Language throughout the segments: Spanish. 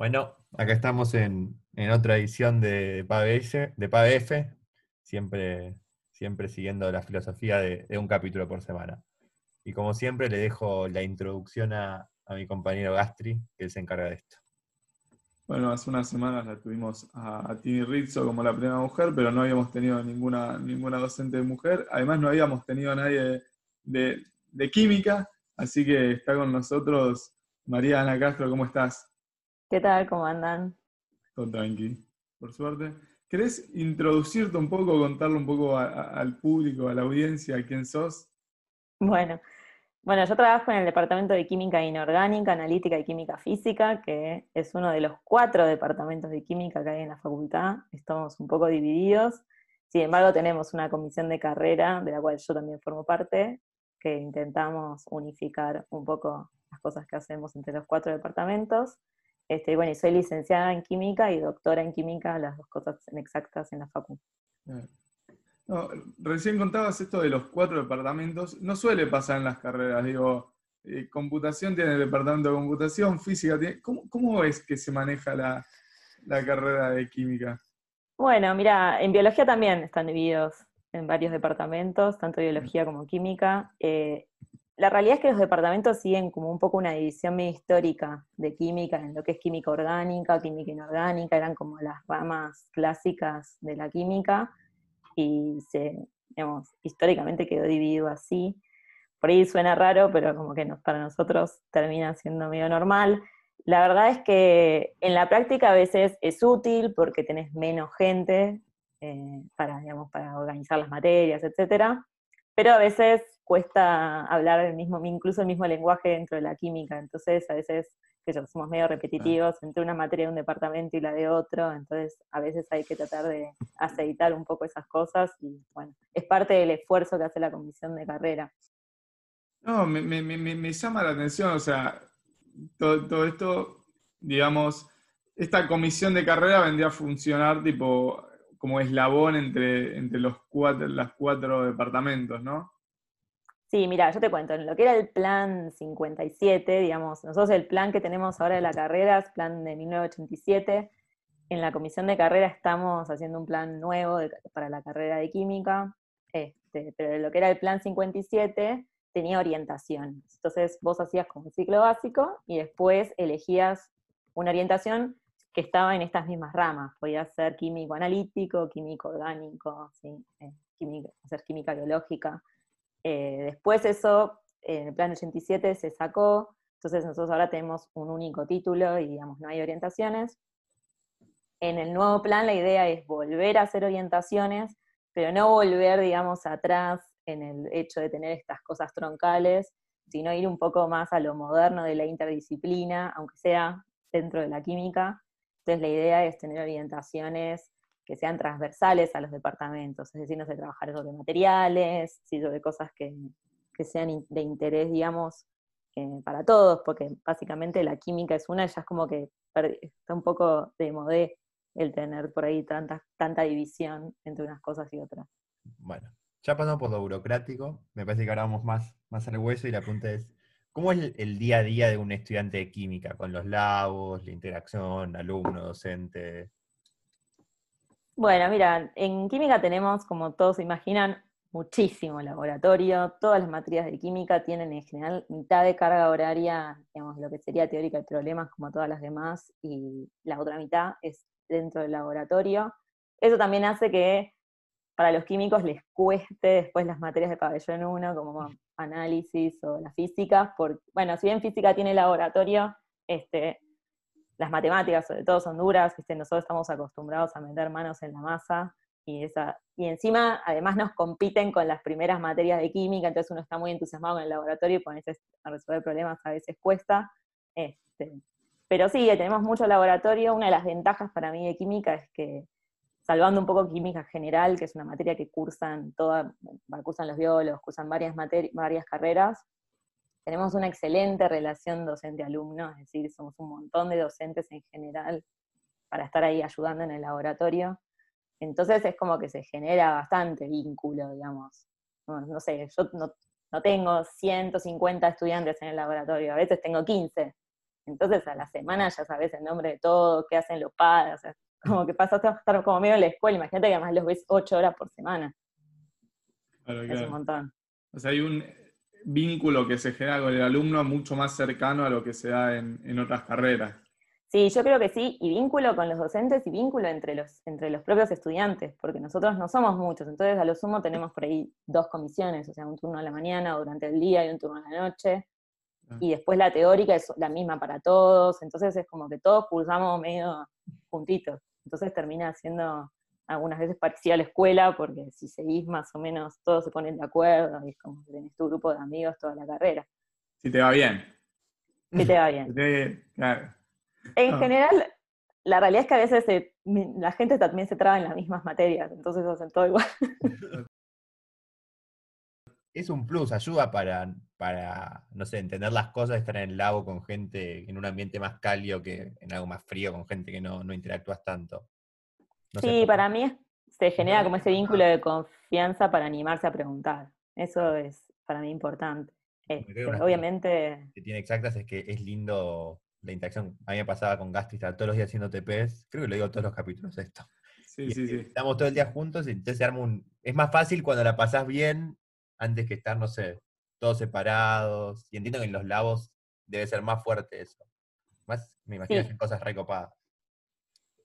Bueno, acá estamos en, otra edición de PABF, de PABF siempre, siempre siguiendo la filosofía de, un capítulo por semana. Y como siempre le dejo la introducción a, mi compañero Gastri, que se encarga de esto. Bueno, hace unas semanas la tuvimos a, Tini Rizzo como la primera mujer, pero no habíamos tenido ninguna, ninguna docente de mujer. Además, no habíamos tenido a nadie de, de química, así que está con nosotros María Ana Castro. ¿Cómo estás? ¿Qué tal? ¿Cómo andan? Todo tranqui, por suerte. ¿Querés introducirte un poco, contarle un poco al público, a la audiencia, quién sos? Bueno, bueno, yo trabajo en el Departamento de Química Inorgánica, Analítica y Química Física, que es uno de los cuatro departamentos de química que hay en la facultad. Estamos un poco divididos. Sin embargo, tenemos una comisión de carrera, de la cual yo también formo parte, que intentamos unificar un poco las cosas que hacemos entre los cuatro departamentos. Este, bueno, y soy licenciada en química y doctora en química, las dos cosas exactas en la facultad. recién contabas esto de los cuatro departamentos. No suele pasar en las carreras, digo, eh, computación tiene el departamento de computación, física tiene... ¿Cómo, es que se maneja la, carrera de química? Bueno, mira, en biología también están divididos en varios departamentos, tanto biología como química. Eh, la realidad es que los departamentos siguen como un poco una división medio histórica de química, en lo que es química orgánica, química inorgánica, eran como las ramas clásicas de la química, y se, digamos, históricamente quedó dividido así. Por ahí suena raro, pero como que para nosotros termina siendo medio normal. La verdad es que en la práctica a veces es útil porque tenés menos gente eh, para, digamos, para organizar las materias, etcétera, pero a veces cuesta hablar el mismo, incluso el mismo lenguaje dentro de la química, entonces a veces que somos medio repetitivos entre una materia de un departamento y la de otro, entonces a veces hay que tratar de aceitar un poco esas cosas y bueno, es parte del esfuerzo que hace la comisión de carrera. No, me, me, me, llama la atención, o sea, todo, todo, esto, digamos, esta comisión de carrera vendría a funcionar tipo como eslabón entre, entre los cuatro, las cuatro departamentos, ¿no? Sí, mira, yo te cuento, en lo que era el plan 57, digamos, nosotros el plan que tenemos ahora de la carrera es plan de 1987. En la comisión de carrera estamos haciendo un plan nuevo para la carrera de química, este, pero en lo que era el plan 57 tenía orientación. Entonces vos hacías como un ciclo básico y después elegías una orientación que estaba en estas mismas ramas. Podía ser químico analítico, químico orgánico. Eh, hacer química biológica. Eh, después eso, en el plan 87 se sacó, entonces nosotros ahora tenemos un único título y digamos no hay orientaciones. En el nuevo plan la idea es volver a hacer orientaciones, pero no volver, digamos, atrás en el hecho de tener estas cosas troncales, sino ir un poco más a lo moderno de la interdisciplina, aunque sea dentro de la química. Entonces la idea es tener orientaciones que sean transversales a los departamentos, es decir, no sé, trabajar sobre materiales, sí, sobre cosas que, sean de interés, digamos, eh, para todos, porque básicamente la química es una, ya es como que está un poco de modé el tener por ahí tanta, tanta división entre unas cosas y otras. Bueno, ya pasamos por lo burocrático, me parece que ahora vamos más, más al hueso y la pregunta es, ¿cómo es el día a día de un estudiante de química, con los labos, la interacción, alumno, docente? Bueno, mira, en química tenemos, como todos se imaginan, muchísimo laboratorio. Todas las materias de química tienen en general mitad de carga horaria, digamos, lo que sería teórica de problemas, como todas las demás, y la otra mitad es dentro del laboratorio. Eso también hace que para los químicos les cueste después las materias de pabellón 1, como análisis o la física, porque, bueno, si bien física tiene laboratorio, este, las matemáticas sobre todo son duras, nosotros estamos acostumbrados a meter manos en la masa y, esa, y encima además nos compiten con las primeras materias de química, entonces uno está muy entusiasmado en el laboratorio y ponerse a resolver problemas a veces cuesta. Este, pero sí, tenemos mucho laboratorio. Una de las ventajas para mí de química es que, salvando un poco química general, que es una materia que cursan, toda, cursan los biólogos, cursan varias, varias carreras, tenemos una excelente relación docente-alumno, es decir, somos un montón de docentes en general para estar ahí ayudando en el laboratorio. Entonces es como que se genera bastante vínculo, digamos. No, sé, yo no, tengo 150 estudiantes en el laboratorio, a veces tengo 15. Entonces a la semana ya sabes el nombre de todo, qué hacen los padres, o sea, como que pasaste a estar como medio en la escuela, imagínate que además los ves ocho horas por semana. Es un montón. O sea, hay un vínculo que se genera con el alumno mucho más cercano a lo que se da en, otras carreras. Sí, yo creo que sí, y vínculo con los docentes y vínculo entre los, entre los propios estudiantes, porque nosotros no somos muchos, entonces a lo sumo tenemos por ahí dos comisiones, o sea, un turno a la mañana o durante el día y un turno a la noche, ah. y después la teórica es la misma para todos, entonces es como que todos cursamos medio juntitos, entonces termina siendo algunas veces parecía a la escuela, porque si seguís más o menos, todos se ponen de acuerdo, y es como que tenés tu grupo de amigos toda la carrera. Si te va bien. Si te va bien. En general, la realidad es que a veces la gente también se traba en las mismas materias, entonces hacen todo igual. Es un plus, ayuda para, para, no sé, entender las cosas, estar en el lago con gente en un ambiente más cálido que en algo más frío, con gente que no, no interactúas tanto sí, para mí se genera como ese vínculo de confianza para animarse a preguntar. Eso es para mí importante. Este, obviamente. Que tiene exactas es que es lindo la interacción. A mí me pasaba con Gastri, estar todos los días haciendo TPs. Creo que lo digo todos los capítulos esto. Sí, sí, sí. Estamos todo el día juntos y entonces se arma un. Es más fácil cuando la pasás bien antes que estar, no sé, todos separados. Y entiendo que en los labos debe ser más fuerte eso. Más, me imagino que cosas recopadas.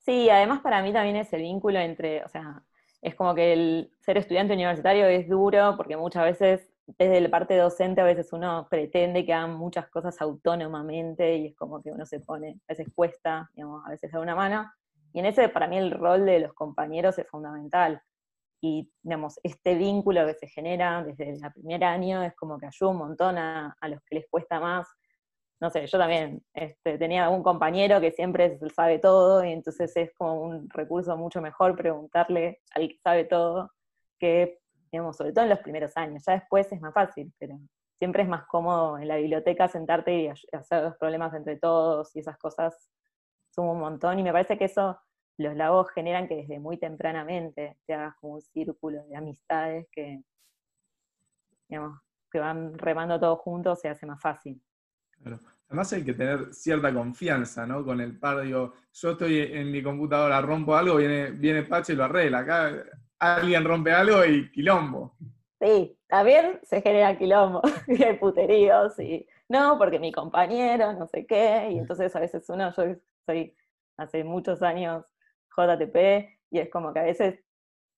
Sí, además para mí también es el vínculo entre, o sea, es como que el ser estudiante universitario es duro porque muchas veces desde la parte docente a veces uno pretende que hagan muchas cosas autónomamente y es como que uno se pone, a veces cuesta, digamos, a veces da una mano. Y en ese para mí el rol de los compañeros es fundamental. Y digamos, este vínculo que se genera desde el primer año es como que ayuda un montón a, a los que les cuesta más no sé, yo también este, tenía un compañero que siempre sabe todo y entonces es como un recurso mucho mejor preguntarle al que sabe todo que, digamos, sobre todo en los primeros años. Ya después es más fácil, pero siempre es más cómodo en la biblioteca sentarte y hacer los problemas entre todos y esas cosas suman un montón y me parece que eso los lagos generan que desde muy tempranamente te hagas como un círculo de amistades que, digamos, que van remando todos juntos, se hace más fácil. Además hay que tener cierta confianza, ¿no? Con el par, digo, yo estoy en mi computadora, rompo algo, viene, viene Pache y lo arregla. Acá alguien rompe algo y quilombo. Sí, también se genera quilombo y hay puteríos y no, porque mi compañero, no sé qué, y entonces a veces uno, yo soy hace muchos años JTP y es como que a veces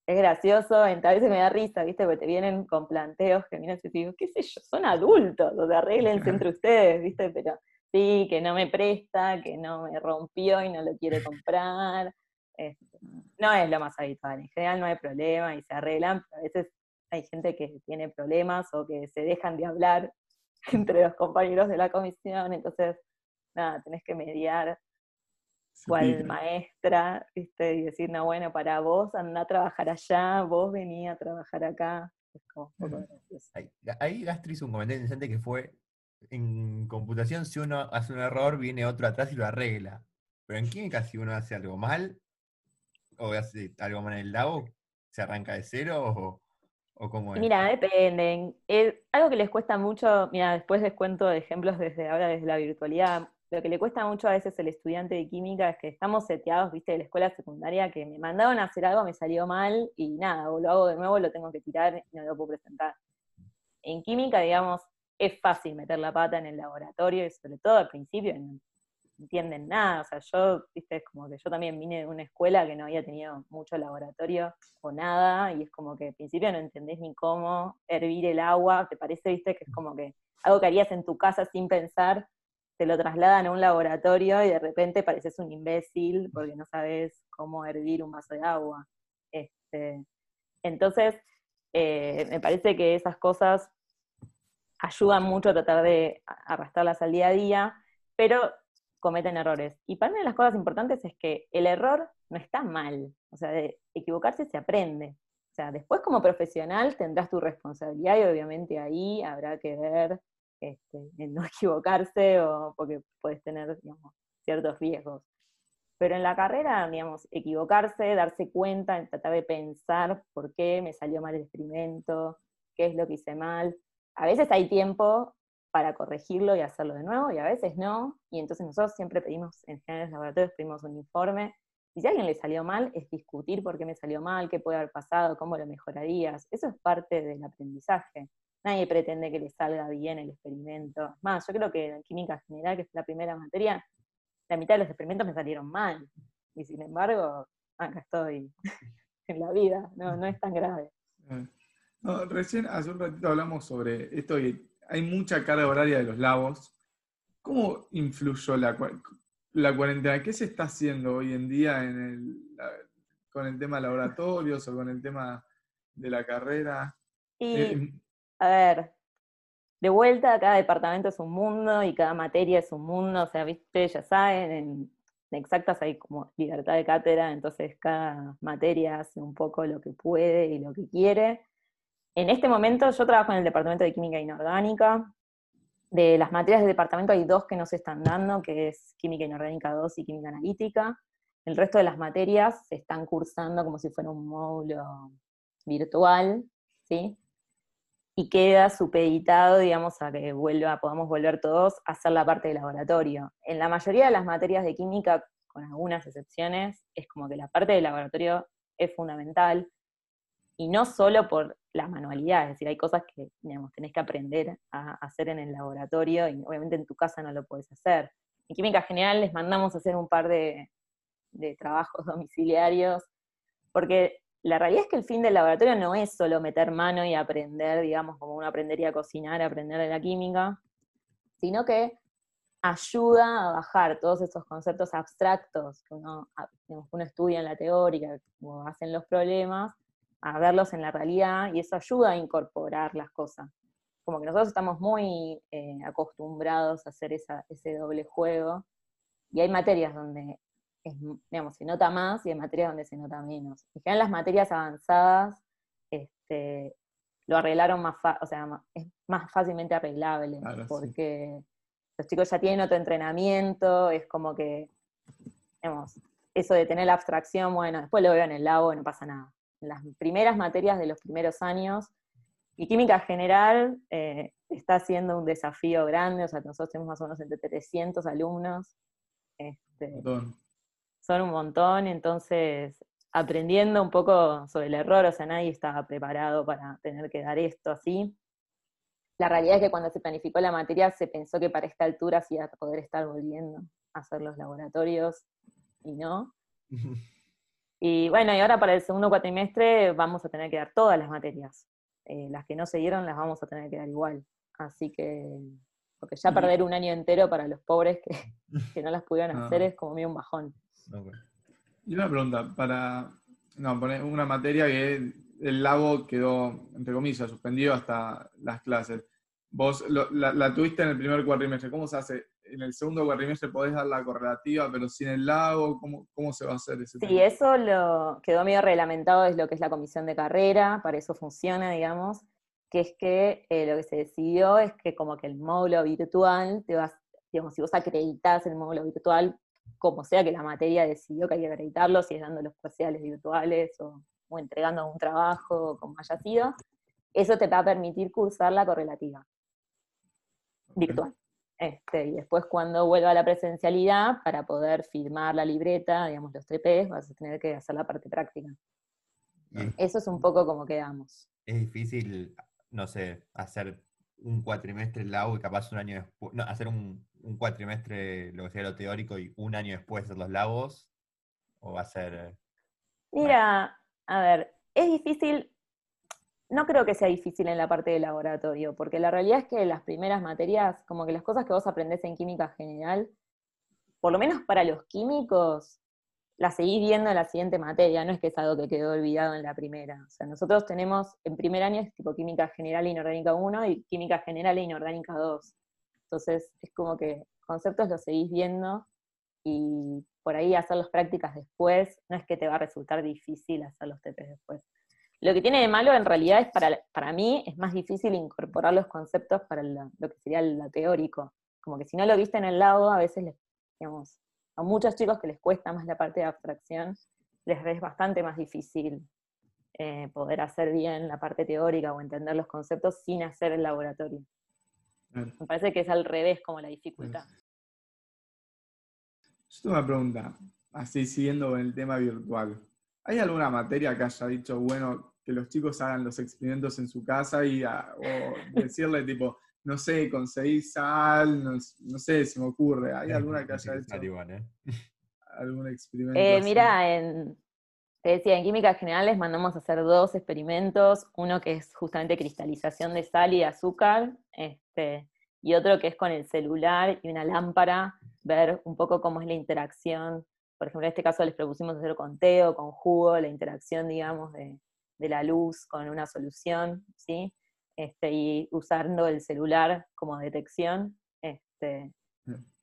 es gracioso, a veces me da risa, ¿viste? Porque te vienen con planteos que miras y te digo, qué sé yo, son adultos, o sea, arreglense entre ustedes, ¿viste? Pero sí, que no me presta, que no me rompió y no lo quiere comprar. Este, no es lo más habitual, en general no hay problema y se arreglan, pero a veces hay gente que tiene problemas o que se dejan de hablar entre los compañeros de la comisión, entonces, nada, tenés que mediar cual maestra, ¿viste? y decir, no, bueno, para vos anda a trabajar allá, vos venía a trabajar acá. Es como un poco Ahí, ahí Gastri hizo un comentario interesante que fue, en computación si uno hace un error, viene otro atrás y lo arregla. Pero en química si uno hace algo mal, o hace algo mal en el lago, ¿se arranca de cero o, o cómo es? Mira, depende. algo que les cuesta mucho, mira, después les cuento ejemplos desde ahora, desde la virtualidad lo que le cuesta mucho a veces al estudiante de química es que estamos seteados, viste, de la escuela secundaria, que me mandaron a hacer algo, me salió mal, y nada, o lo hago de nuevo, lo tengo que tirar y no lo puedo presentar. En química, digamos, es fácil meter la pata en el laboratorio, y sobre todo al principio no entienden nada. O sea, yo, viste, es como que yo también vine de una escuela que no había tenido mucho laboratorio o nada, y es como que al principio no entendés ni cómo hervir el agua, te parece, viste, que es como que algo que harías en tu casa sin pensar, te lo trasladan a un laboratorio y de repente pareces un imbécil porque no sabes cómo hervir un vaso de agua. Este, entonces, eh, me parece que esas cosas ayudan mucho a tratar de arrastrarlas al día a día, pero cometen errores. Y para mí las cosas importantes es que el error no está mal, o sea, de equivocarse se aprende. O sea, después como profesional tendrás tu responsabilidad y obviamente ahí habrá que ver este, en no equivocarse o porque puedes tener ciertos riesgos. Pero en la carrera, digamos, equivocarse, darse cuenta, tratar de pensar por qué me salió mal el experimento, qué es lo que hice mal. A veces hay tiempo para corregirlo y hacerlo de nuevo, y a veces no, y entonces nosotros siempre pedimos, en general en los laboratorios pedimos un informe, y si a alguien le salió mal, es discutir por qué me salió mal, qué puede haber pasado, cómo lo mejorarías, eso es parte del aprendizaje. Nadie pretende que le salga bien el experimento. Más, yo creo que en química general, que es la primera materia, la mitad de los experimentos me salieron mal, y sin embargo, acá estoy en la vida, no, no es tan grave. recién hace un ratito hablamos sobre esto y hay mucha carga horaria de los labos. ¿Cómo influyó la, la cuarentena? ¿Qué se está haciendo hoy en día en el, con el tema de laboratorios o con el tema de la carrera? Y, eh, a ver, de vuelta, cada departamento es un mundo y cada materia es un mundo, o sea, viste, ya saben, en, exactas hay como libertad de cátedra, entonces cada materia hace un poco lo que puede y lo que quiere. En este momento yo trabajo en el departamento de química inorgánica. De las materias del departamento hay dos que no se están dando, que es química inorgánica 2 y química analítica. El resto de las materias se están cursando como si fuera un módulo virtual, ¿sí? Y queda supeditado, digamos, a que vuelva, podamos volver todos a hacer la parte de laboratorio. En la mayoría de las materias de química, con algunas excepciones, es como que la parte de laboratorio es fundamental, y no solo por las manualidades, es decir, hay cosas que digamos, tenés que aprender a hacer en el laboratorio y obviamente en tu casa no lo puedes hacer. En química general les mandamos a hacer un par de, trabajos domiciliarios, porque la realidad es que el fin del laboratorio no es solo meter mano y aprender, digamos, como uno aprendería a cocinar, aprender de la química, sino que ayuda a bajar todos esos conceptos abstractos que uno, uno estudia en la teórica, como hacen los problemas, a verlos en la realidad y eso ayuda a incorporar las cosas. Como que nosotros estamos muy eh, acostumbrados a hacer ese doble juego y hay materias donde digamos, se nota más y hay materias donde se nota menos. En general las materias avanzadas este, lo arreglaron más, o sea, es más fácilmente arreglable, porque los chicos ya tienen otro entrenamiento, es como que, digamos, eso de tener la abstracción, bueno, después lo veo en el labo no pasa nada las primeras materias de los primeros años. Y química general eh, está siendo un desafío grande, o sea, nosotros tenemos más o menos entre 300 alumnos. Este, son un montón, entonces aprendiendo un poco sobre el error, o sea, nadie estaba preparado para tener que dar esto así. La realidad es que cuando se planificó la materia se pensó que para esta altura sí iba a poder estar volviendo a hacer los laboratorios y no. Y bueno, y ahora para el segundo cuatrimestre vamos a tener que dar todas las materias. Eh, las que no se dieron las vamos a tener que dar igual. Así que, porque ya perder un año entero para los pobres que, no las pudieron hacer es como medio un bajón. Y una pregunta, para no, poner una materia que el lago quedó, entre comillas, suspendido hasta las clases. Vos la, la, tuviste en el primer cuatrimestre, ¿cómo se hace? en el segundo cuatrimestre podés dar la correlativa, pero sin el lago, ¿cómo, cómo se va a hacer ese Sí, eso lo quedó medio reglamentado, es lo que es la comisión de carrera, para eso funciona, digamos, que es que eh, lo que se decidió es que como que el módulo virtual, te vas, digamos, si vos acreditas el módulo virtual, como sea que la materia decidió que hay que acreditarlo, si es dando los parciales virtuales o, o entregando un trabajo, como haya sido, eso te va a permitir cursar la correlativa virtual. Este, y después cuando vuelva a la presencialidad, para poder firmar la libreta, digamos, los TPs, vas a tener que hacer la parte práctica. Eso es un poco como quedamos. Es difícil, no sé, hacer un cuatrimestre en la U y capaz un año después, no, hacer un, cuatrimestre, lo que sea lo teórico, y un año después hacer los labos, o va a ser... Eh, Mira, a ver, es difícil no creo que sea difícil en la parte de laboratorio, porque la realidad es que las primeras materias, como que las cosas que vos aprendés en química general, por lo menos para los químicos, las seguís viendo en la siguiente materia, no es que es algo que quedó olvidado en la primera. O sea, nosotros tenemos, en primer año es tipo química general e inorgánica 1 y química general e inorgánica 2. Entonces, es como que conceptos los seguís viendo y por ahí hacer las prácticas después, no es que te va a resultar difícil hacer los TPs después. Lo que tiene de malo en realidad es para, para mí es más difícil incorporar los conceptos para lo que sería lo teórico. Como que si no lo viste en el lado, a veces, digamos, a muchos chicos que les cuesta más la parte de abstracción, les es bastante más difícil eh, poder hacer bien la parte teórica o entender los conceptos sin hacer el laboratorio. Me parece que es al revés como la dificultad. Yo tengo una pregunta, así siguiendo con el tema virtual. ¿Hay alguna materia que haya dicho, bueno, que los chicos hagan los experimentos en su casa y o decirle tipo, no sé, conseguir sal, no, sé, se me ocurre. ¿Hay alguna que haya hecho ¿eh? algún experimento? Eh, mira, en, te decía, en química general les mandamos a hacer dos experimentos, uno que es justamente cristalización de sal y azúcar, este, y otro que es con el celular y una lámpara, ver un poco cómo es la interacción. Por ejemplo, en este caso les propusimos hacer con té o con jugo, la interacción, digamos, de, de la luz con una solución, ¿sí? Este, y usando el celular como detección. Este,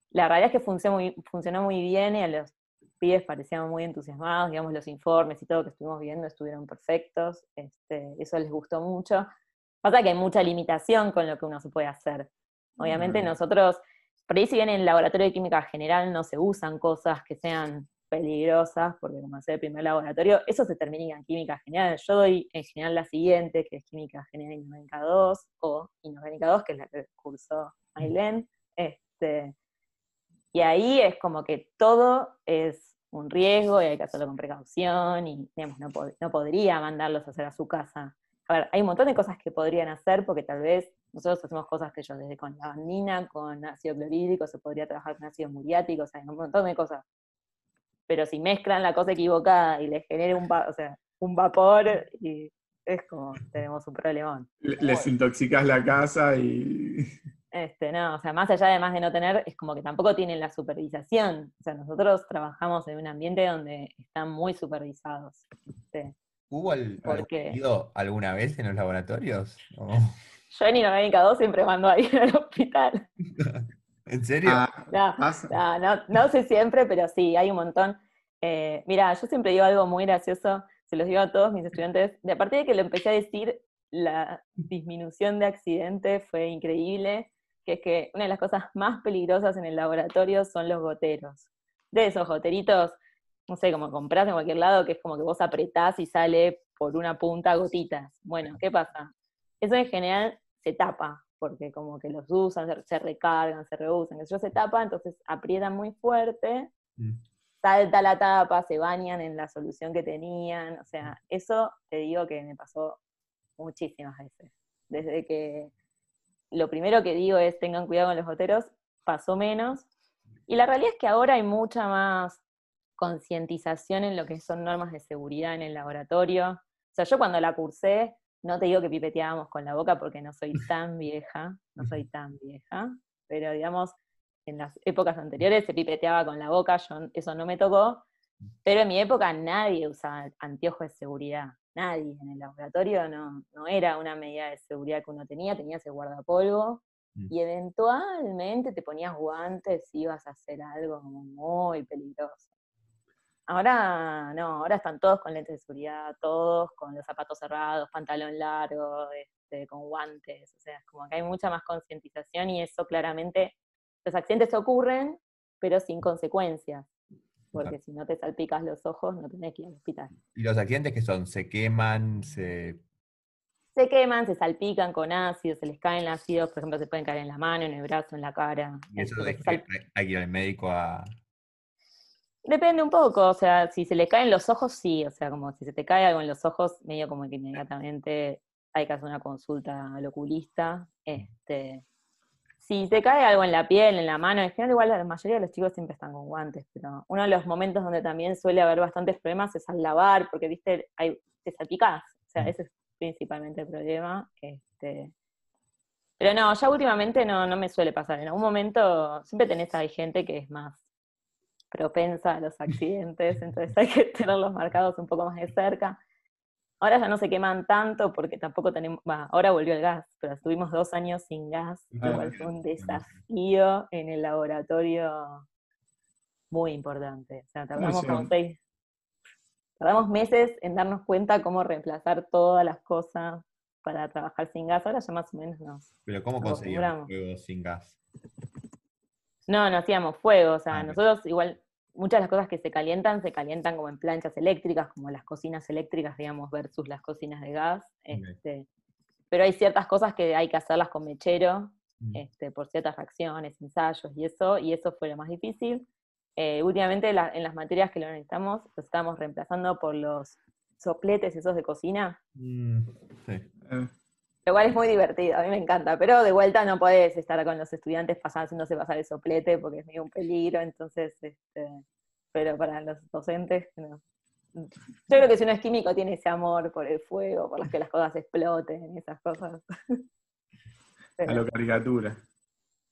la realidad es que funcionó muy, funcionó muy bien y a los pibes parecían muy entusiasmados, digamos, los informes y todo que estuvimos viendo estuvieron perfectos, este, eso les gustó mucho. Pasa que hay mucha limitación con lo que uno se puede hacer. Obviamente mm. nosotros, por ahí si bien en el laboratorio de química general no se usan cosas que sean peligrosas, porque como hacer el primer laboratorio, eso se termina en química general. Yo doy en general la siguiente, que es química general inorgánica 2, o inorgánica 2, que es la que cursó Ailén. Este, y ahí es como que todo es un riesgo y hay que hacerlo con precaución y no, no podría mandarlos a hacer a su casa. A ver, hay un montón de cosas que podrían hacer porque tal vez nosotros hacemos cosas que yo desde con lavandina, con ácido clorhídrico, se podría trabajar con ácido muriático, o sea, hay un montón de cosas pero si mezclan la cosa equivocada y les genera un, o sea, un vapor, y es como tenemos un problemón. Les intoxicas la casa y... Este, no, o sea, más allá de de no tener, es como que tampoco tienen la supervisación. O sea, nosotros trabajamos en un ambiente donde están muy supervisados. ¿Hubo alguna vez en los laboratorios? Yo en Inorgánica 2 siempre mando a ir al hospital. ¿En serio? Ah, no, sé siempre, pero sí, hay un montón. Eh, mira, yo siempre digo algo muy gracioso, se los digo a todos mis estudiantes, de a partir de que lo empecé a decir, la disminución de accidentes fue increíble, que es que una de las cosas más peligrosas en el laboratorio son los goteros. De esos goteritos, no sé, como compras en cualquier lado, que es como que vos apretás y sale por una punta gotitas. Bueno, ¿qué pasa? Eso en general se tapa, porque como que los usan, se, recargan, se reusan, eso se tapa, entonces aprietan muy fuerte, mm. salta la tapa, se bañan en la solución que tenían, o sea, eso te digo que me pasó muchísimas veces. Desde que lo primero que digo es tengan cuidado con los goteros, pasó menos, y la realidad es que ahora hay mucha más concientización en lo que son normas de seguridad en el laboratorio. O sea, yo cuando la cursé, no te digo que pipeteábamos con la boca porque no soy tan vieja, no soy tan vieja, pero digamos, en las épocas anteriores se pipeteaba con la boca, yo, eso no me tocó, pero en mi época nadie usaba anteojos de seguridad, nadie en el laboratorio no, no era una medida de seguridad que uno tenía, tenías ese guardapolvo mm. y eventualmente te ponías guantes y ibas a hacer algo muy peligroso. Ahora no, ahora están todos con lentes de seguridad, todos con los zapatos cerrados, pantalón largo, este, con guantes, o sea, es como que hay mucha más concientización y eso claramente, los accidentes ocurren, pero sin consecuencias, porque si no te salpicas los ojos no tenés que ir al hospital. ¿Y los accidentes que son? ¿Se queman? ¿Se...? Se queman, se salpican con ácido, se les caen ácidos, por ejemplo, se pueden caer en la mano, en el brazo, en la cara. ¿Y eso de que hay que ir al médico a, Depende un poco, o sea, si se le caen los ojos, sí, o sea, como si se te cae algo en los ojos, medio como que inmediatamente hay que hacer una consulta al oculista. Este, si te cae algo en la piel, en la mano, en general igual la mayoría de los chicos siempre están con guantes, pero uno de los momentos donde también suele haber bastantes problemas es al lavar, porque viste, hay, te salpicás, o sea, mm. ese es principalmente el problema. Este, pero no, ya últimamente no, no me suele pasar. En algún momento siempre tenés ahí gente que es más propensa a los accidentes, entonces hay que tenerlos marcados un poco más de cerca. Ahora ya no se queman tanto porque tampoco tenemos, ahora volvió el gas, pero estuvimos dos años sin gas, igual fue un desafío en el laboratorio muy importante. O sea, tardamos como seis, tardamos meses en darnos cuenta cómo reemplazar todas las cosas para trabajar sin gas. Ahora ya más o menos nos. Pero ¿cómo conseguimos fuego sin gas? No, no hacíamos fuego, o sea, ah, nosotros igual muchas de las cosas que se calientan se calientan como en planchas eléctricas, como las cocinas eléctricas, digamos, versus las cocinas de gas. Este, pero hay ciertas cosas que hay que hacerlas con mechero, mm. este, por ciertas reacciones, ensayos y eso, y eso fue lo más difícil. Eh, últimamente en las materias que lo necesitamos, lo estamos reemplazando por los sopletes esos de cocina. Mm, sí. Eh. Lo cual es muy divertido, a mí me encanta, pero de vuelta no podés estar con los estudiantes pasando, haciéndose pasar el soplete porque es medio un peligro, entonces, este, pero para los docentes, no. Yo creo que si uno es químico tiene ese amor por el fuego, por las que las cosas exploten, esas cosas. A lo caricatura.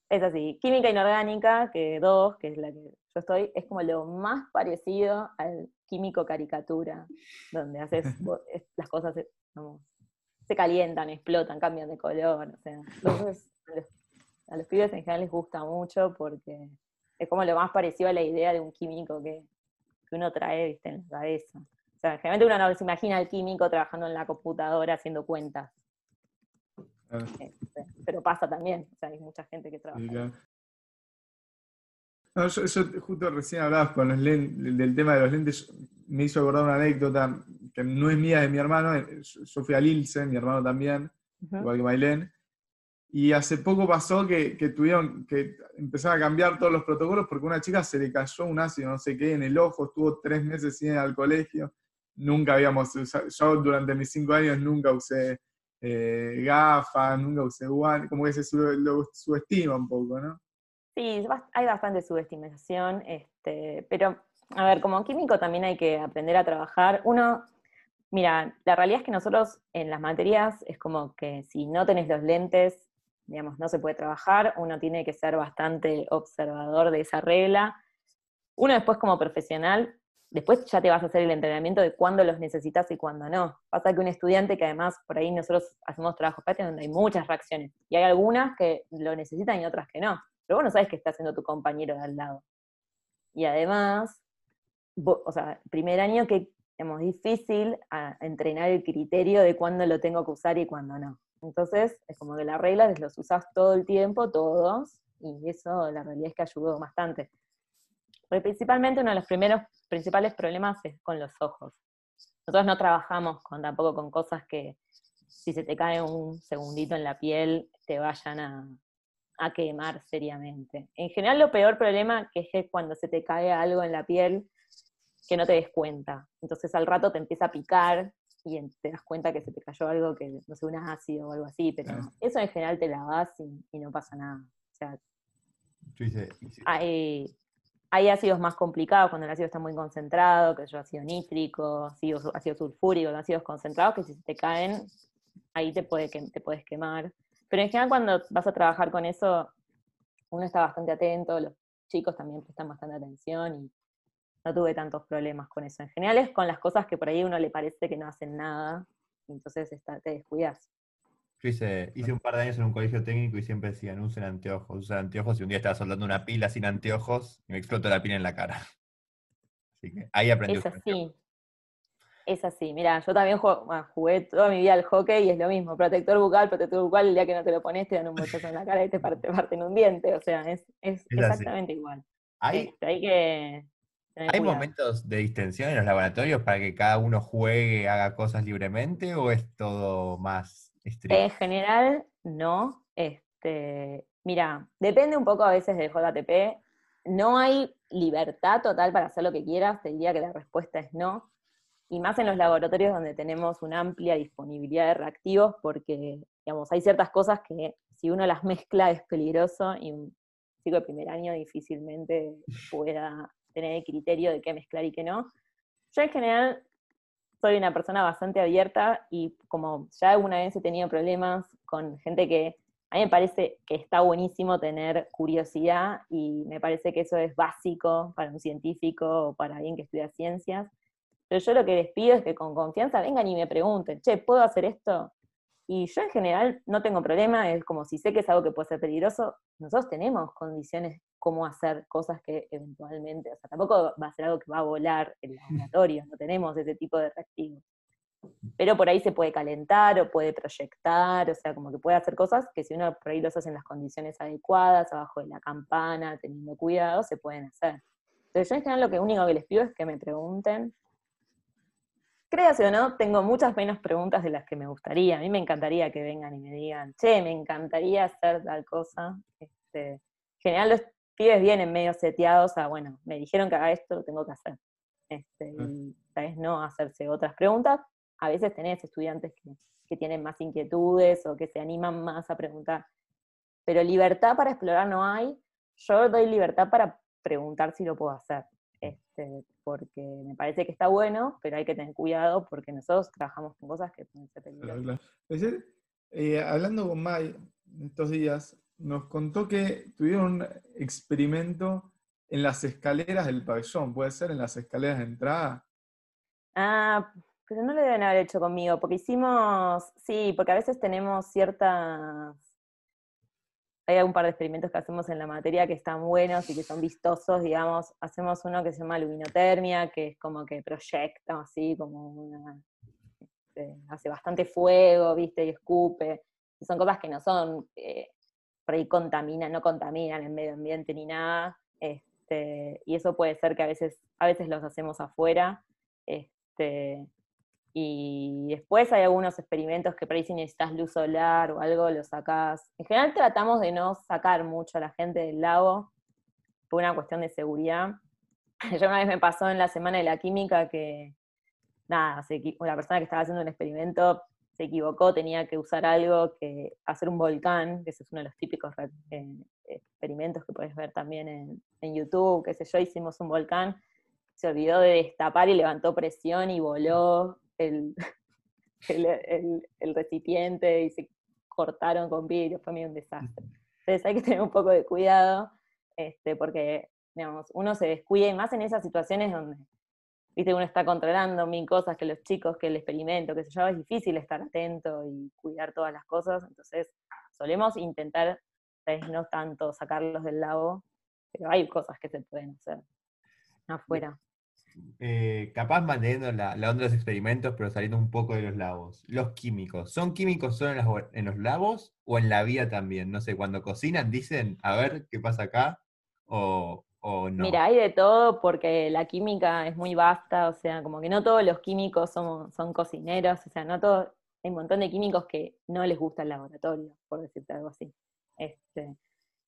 Es así. Química inorgánica, que dos, que es la que yo estoy, es como lo más parecido al químico caricatura, donde haces las cosas se calientan, explotan, cambian de color. O sea, entonces, a, los, pibes en general les gusta mucho porque es como lo más parecido a la idea de un químico que, que uno trae ¿viste? en la cabeza. O sea, generalmente uno no se imagina al químico trabajando en la computadora haciendo cuentas. Ah. Este, pero pasa también, o sea, hay mucha gente que trabaja. No, yo, justo recién hablabas con los lentes, del tema de los lentes, me hizo acordar una anécdota que no es mía, de mi hermano. Eh, yo fui a Lilce, mi hermano también, igual que Mailén. Y hace poco pasó que, que, tuvieron que empezar a cambiar todos los protocolos porque una chica se le cayó un ácido, no sé qué, en el ojo, estuvo tres meses sin ir al colegio. Nunca habíamos usado, yo durante mis cinco años nunca usé eh, gafas, nunca usé guantes, como que se lo subestima un poco, ¿no? Sí, hay bastante subestimación, este, pero a ver, como químico también hay que aprender a trabajar. Uno, mira, la realidad es que nosotros en las materias es como que si no tenés los lentes, digamos, no se puede trabajar, uno tiene que ser bastante observador de esa regla. Uno después como profesional, después ya te vas a hacer el entrenamiento de cuándo los necesitas y cuándo no. Pasa que un estudiante que además por ahí nosotros hacemos trabajos prácticos donde hay muchas reacciones, y hay algunas que lo necesitan y otras que no pero vos no sabes qué está haciendo tu compañero de al lado. Y además, o sea, primer año que es difícil a entrenar el criterio de cuándo lo tengo que usar y cuándo no. Entonces, es como que las reglas los usas todo el tiempo, todos, y eso la realidad es que ayudó bastante. Principalmente uno de los primeros principales problemas es con los ojos. Nosotros no trabajamos con, tampoco con cosas que si se te cae un segundito en la piel te vayan a, a quemar seriamente. En general lo peor problema que es cuando se te cae algo en la piel que no te des cuenta. Entonces al rato te empieza a picar y te das cuenta que se te cayó algo que, no sé, un ácido o algo así, pero eso en general te lavas y, y no pasa nada. O sea, hay, hay, ácidos más complicados cuando el ácido está muy concentrado, que es ácido nítrico, ácido, ácido sulfúrico, ácidos concentrados, que si se te caen, ahí te, puede, te puedes quemar. Pero en general cuando vas a trabajar con eso, uno está bastante atento, los chicos también prestan bastante atención y no tuve tantos problemas con eso. En general es con las cosas que por ahí uno le parece que no hacen nada, entonces te descuidas. Yo hice, un par de años en un colegio técnico y siempre decían, usen anteojos, usen anteojos, y un día estaba soldando una pila sin anteojos y me explotó la pila en la cara. Así que ahí aprendí. Es así. Es así, mira, yo también jugué toda mi vida al hockey y es lo mismo, protector bucal, protector bucal, el día que no te lo pones te dan un bochazo en la cara y te parten un diente, o sea, es, exactamente igual. Hay, este, que... ¿Hay momentos de distensión en los laboratorios para que cada uno juegue, haga cosas libremente o es todo más estricto? En general, no. Este, mira, depende un poco a veces del JTP. No hay libertad total para hacer lo que quieras, te diría que la respuesta es no y más en los laboratorios donde tenemos una amplia disponibilidad de reactivos, porque digamos, hay ciertas cosas que si uno las mezcla es peligroso y un chico de primer año difícilmente pueda tener el criterio de qué mezclar y qué no. Yo en general soy una persona bastante abierta y como ya alguna vez he tenido problemas con gente que a mí me parece que está buenísimo tener curiosidad y me parece que eso es básico para un científico o para alguien que estudia ciencias. Pero yo lo que les pido es que con confianza vengan y me pregunten, che, ¿puedo hacer esto? Y yo en general no tengo problema, es como si sé que es algo que puede ser peligroso, nosotros tenemos condiciones cómo hacer cosas que eventualmente, o sea, tampoco va a ser algo que va a volar el laboratorio, no tenemos ese tipo de reactivos. Pero por ahí se puede calentar o puede proyectar, o sea, como que puede hacer cosas que si uno por ahí los hace en las condiciones adecuadas, abajo de la campana, teniendo cuidado, se pueden hacer. Entonces yo en general lo que único que les pido es que me pregunten Créase o no, tengo muchas menos preguntas de las que me gustaría. A mí me encantaría que vengan y me digan, che, me encantaría hacer tal cosa. Este, en general los pibes vienen medio seteados a, bueno, me dijeron que haga esto, lo tengo que hacer. Este, y tal vez no hacerse otras preguntas. A veces tenés estudiantes que, que tienen más inquietudes o que se animan más a preguntar. Pero libertad para explorar no hay. Yo doy libertad para preguntar si lo puedo hacer. Este, porque me parece que está bueno, pero hay que tener cuidado porque nosotros trabajamos con cosas que pueden ser peligrosas. Eh, hablando con Mai estos días, nos contó que tuvieron un experimento en las escaleras del pabellón, ¿puede ser en las escaleras de entrada? Ah, pero no lo deben haber hecho conmigo, porque hicimos, sí, porque a veces tenemos ciertas hay un par de experimentos que hacemos en la materia que están buenos y que son vistosos, digamos, hacemos uno que se llama luminotermia, que es como que proyecta así, como una, este, hace bastante fuego, viste, y escupe, son cosas que no son, eh, por ahí contaminan, no contaminan el medio ambiente ni nada, este, y eso puede ser que a veces, a veces los hacemos afuera, este, y después hay algunos experimentos que por ahí si necesitas luz solar o algo, lo sacás. En general tratamos de no sacar mucho a la gente del lago por una cuestión de seguridad. Yo una vez me pasó en la semana de la química que, nada, la persona que estaba haciendo un experimento se equivocó, tenía que usar algo que hacer un volcán, que ese es uno de los típicos eh, experimentos que puedes ver también en, en YouTube, qué sé yo, hicimos un volcán, se olvidó de destapar y levantó presión y voló el, el, recipiente y se cortaron con vidrio, fue medio un desastre. Entonces hay que tener un poco de cuidado, este, porque digamos, uno se descuida y más en esas situaciones donde ¿viste? uno está controlando mil cosas, que los chicos, que el experimento, que se llama, es difícil estar atento y cuidar todas las cosas, entonces solemos intentar, no tanto sacarlos del lago, pero hay cosas que se pueden hacer afuera. Eh, capaz manteniendo la, onda de los experimentos, pero saliendo un poco de los lagos. Los químicos, ¿son químicos solo en, los lagos o en la vida también? No sé, cuando cocinan dicen, a ver qué pasa acá, o, Mira, hay de todo porque la química es muy vasta, o sea, como que no todos los químicos son, son cocineros, o sea, no todos, hay un montón de químicos que no les gusta el laboratorio, por decirte algo así. Este,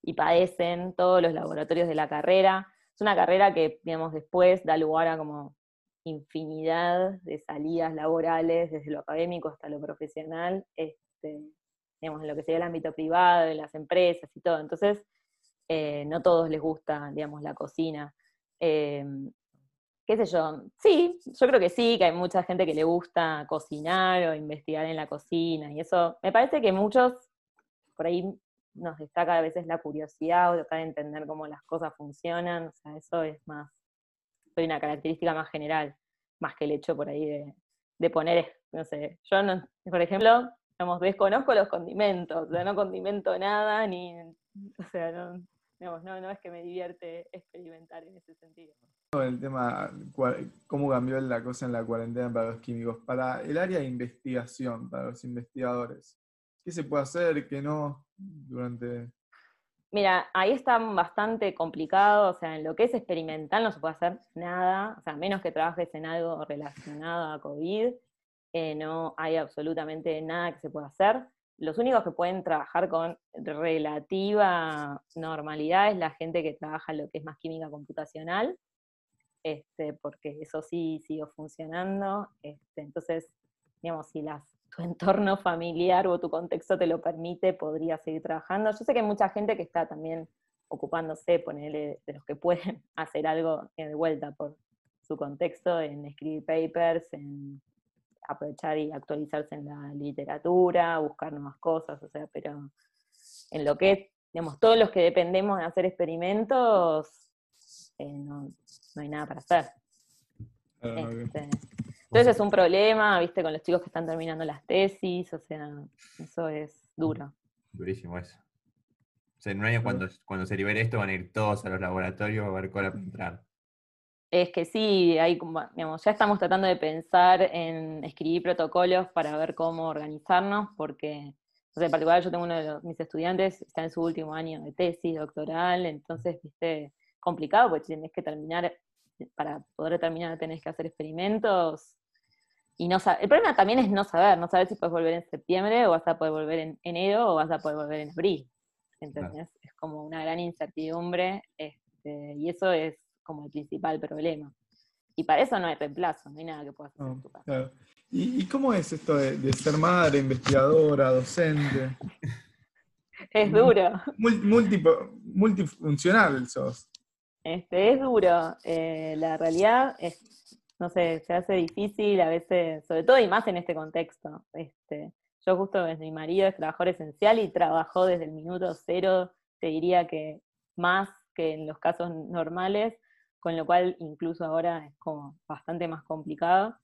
y padecen todos los laboratorios de la carrera es una carrera que, digamos, después da lugar a como infinidad de salidas laborales, desde lo académico hasta lo profesional, este, digamos, en lo que sería el ámbito privado, en las empresas y todo. Entonces, eh, no todos les gusta, digamos, la cocina. Em, qué sé yo, sí, yo creo que sí, que hay mucha gente que le gusta cocinar o investigar en la cocina, y eso, me parece que muchos por ahí nos destaca a veces la curiosidad o tratar de entender cómo las cosas funcionan, o sea, eso es más, soy una característica más general, más que el hecho por ahí de, poner, no sé, yo, no, por ejemplo, digamos, desconozco los condimentos, o no condimento nada, ni, o sea, no, no, es que me divierte experimentar en ese sentido. El tema, cómo cambió la cosa en la cuarentena para los químicos, para el área de investigación, para los investigadores, ¿qué se puede hacer, qué no? durante... Mira, ahí está bastante complicado, o sea, en lo que es experimental no se puede hacer nada, o sea, menos que trabajes en algo relacionado a COVID, eh, no hay absolutamente nada que se pueda hacer. Los únicos que pueden trabajar con relativa normalidad es la gente que trabaja en lo que es más química computacional, este, porque eso sí sigue funcionando. Este, entonces, digamos, si las tu entorno familiar o tu contexto te lo permite, podrías seguir trabajando. Yo sé que hay mucha gente que está también ocupándose, ponerle, de los que pueden hacer algo de vuelta por su contexto, en escribir papers, en aprovechar y actualizarse en la literatura, buscar nuevas cosas, o sea, pero en lo que es, digamos, todos los que dependemos de hacer experimentos, eh, no, hay nada para hacer. Este, entonces es un problema, viste, con los chicos que están terminando las tesis, o sea, eso es duro. Durísimo eso. O sea, en un año cuando, cuando se libere esto van a ir todos a los laboratorios a ver cola para entrar. Es que sí, hay, digamos, ya estamos tratando de pensar en escribir protocolos para ver cómo organizarnos, porque, o sea, en particular yo tengo uno de mis estudiantes, está en su último año de tesis doctoral, entonces, viste, complicado, porque tienes que terminar, para poder terminar tenés que hacer experimentos, y no el problema también es no saber, no saber si puedes volver en septiembre o vas a poder volver en enero o vas a poder volver en abril. ¿Entendés? Es como una gran incertidumbre este, y eso es como el principal problema. Y para eso no hay reemplazo, no hay nada que puedas hacer en tu casa. ¿Y, cómo es esto de, ser madre, investigadora, docente? es duro. multifuncional sos. Este, es duro. Eh, la realidad es, no sé, se hace difícil a veces, sobre todo y más en este contexto. Este, yo justo, mi marido es trabajador esencial y trabajó desde el minuto cero, te diría que más que en los casos normales, con lo cual incluso ahora es como bastante más complicado.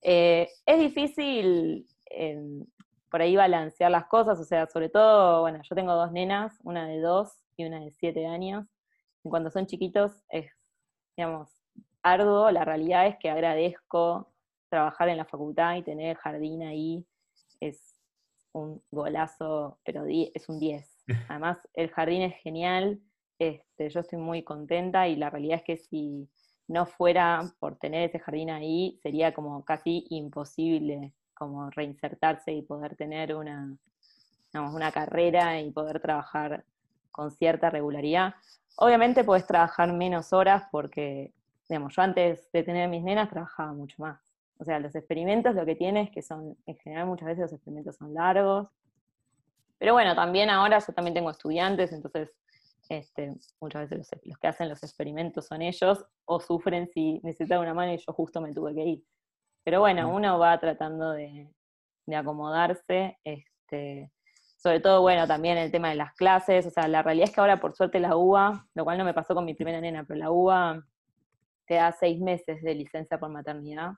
Eh, es difícil em, por ahí balancear las cosas, o sea, sobre todo, bueno, yo tengo dos nenas, una de dos y una de siete años. Y cuando son chiquitos es, digamos, arduo. La realidad es que agradezco trabajar en la facultad y tener el jardín ahí. Es un golazo, pero es un 10. Además, el jardín es genial. Este, yo estoy muy contenta y la realidad es que si no fuera por tener ese jardín ahí, sería como casi imposible como reinsertarse y poder tener una, una carrera y poder trabajar con cierta regularidad. Obviamente puedes trabajar menos horas porque, digamos, yo antes de tener mis nenas trabajaba mucho más. O sea, los experimentos lo que tiene es que son, en general muchas veces los experimentos son largos. Pero bueno, también ahora yo también tengo estudiantes, entonces este, muchas veces los, que hacen los experimentos son ellos, o sufren si necesitan una mano y yo justo me tuve que ir. Pero bueno, uno va tratando de, acomodarse, este, sobre todo, bueno, también el tema de las clases, o sea, la realidad es que ahora por suerte la UBA, lo cual no me pasó con mi primera nena, pero la UBA te da seis meses de licencia por maternidad,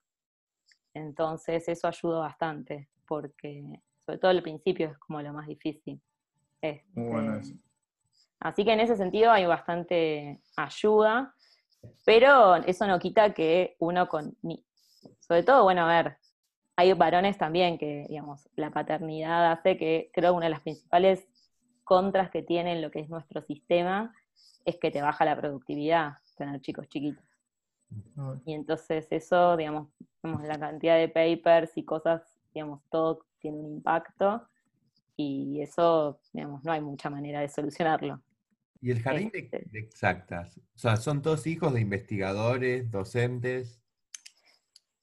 entonces eso ayuda bastante, porque sobre todo al principio es como lo más difícil. Este, bueno eso. Así que en ese sentido hay bastante ayuda, pero eso no quita que uno con... Sobre todo, bueno, a ver, hay varones también que, digamos, la paternidad hace que creo una de las principales contras que tiene lo que es nuestro sistema es que te baja la productividad tener chicos chiquitos. Y entonces eso, digamos, la cantidad de papers y cosas, digamos, todo tiene un impacto y eso, digamos, no hay mucha manera de solucionarlo. ¿Y el jardín de, este. exactas? O sea, ¿son todos hijos de investigadores, docentes?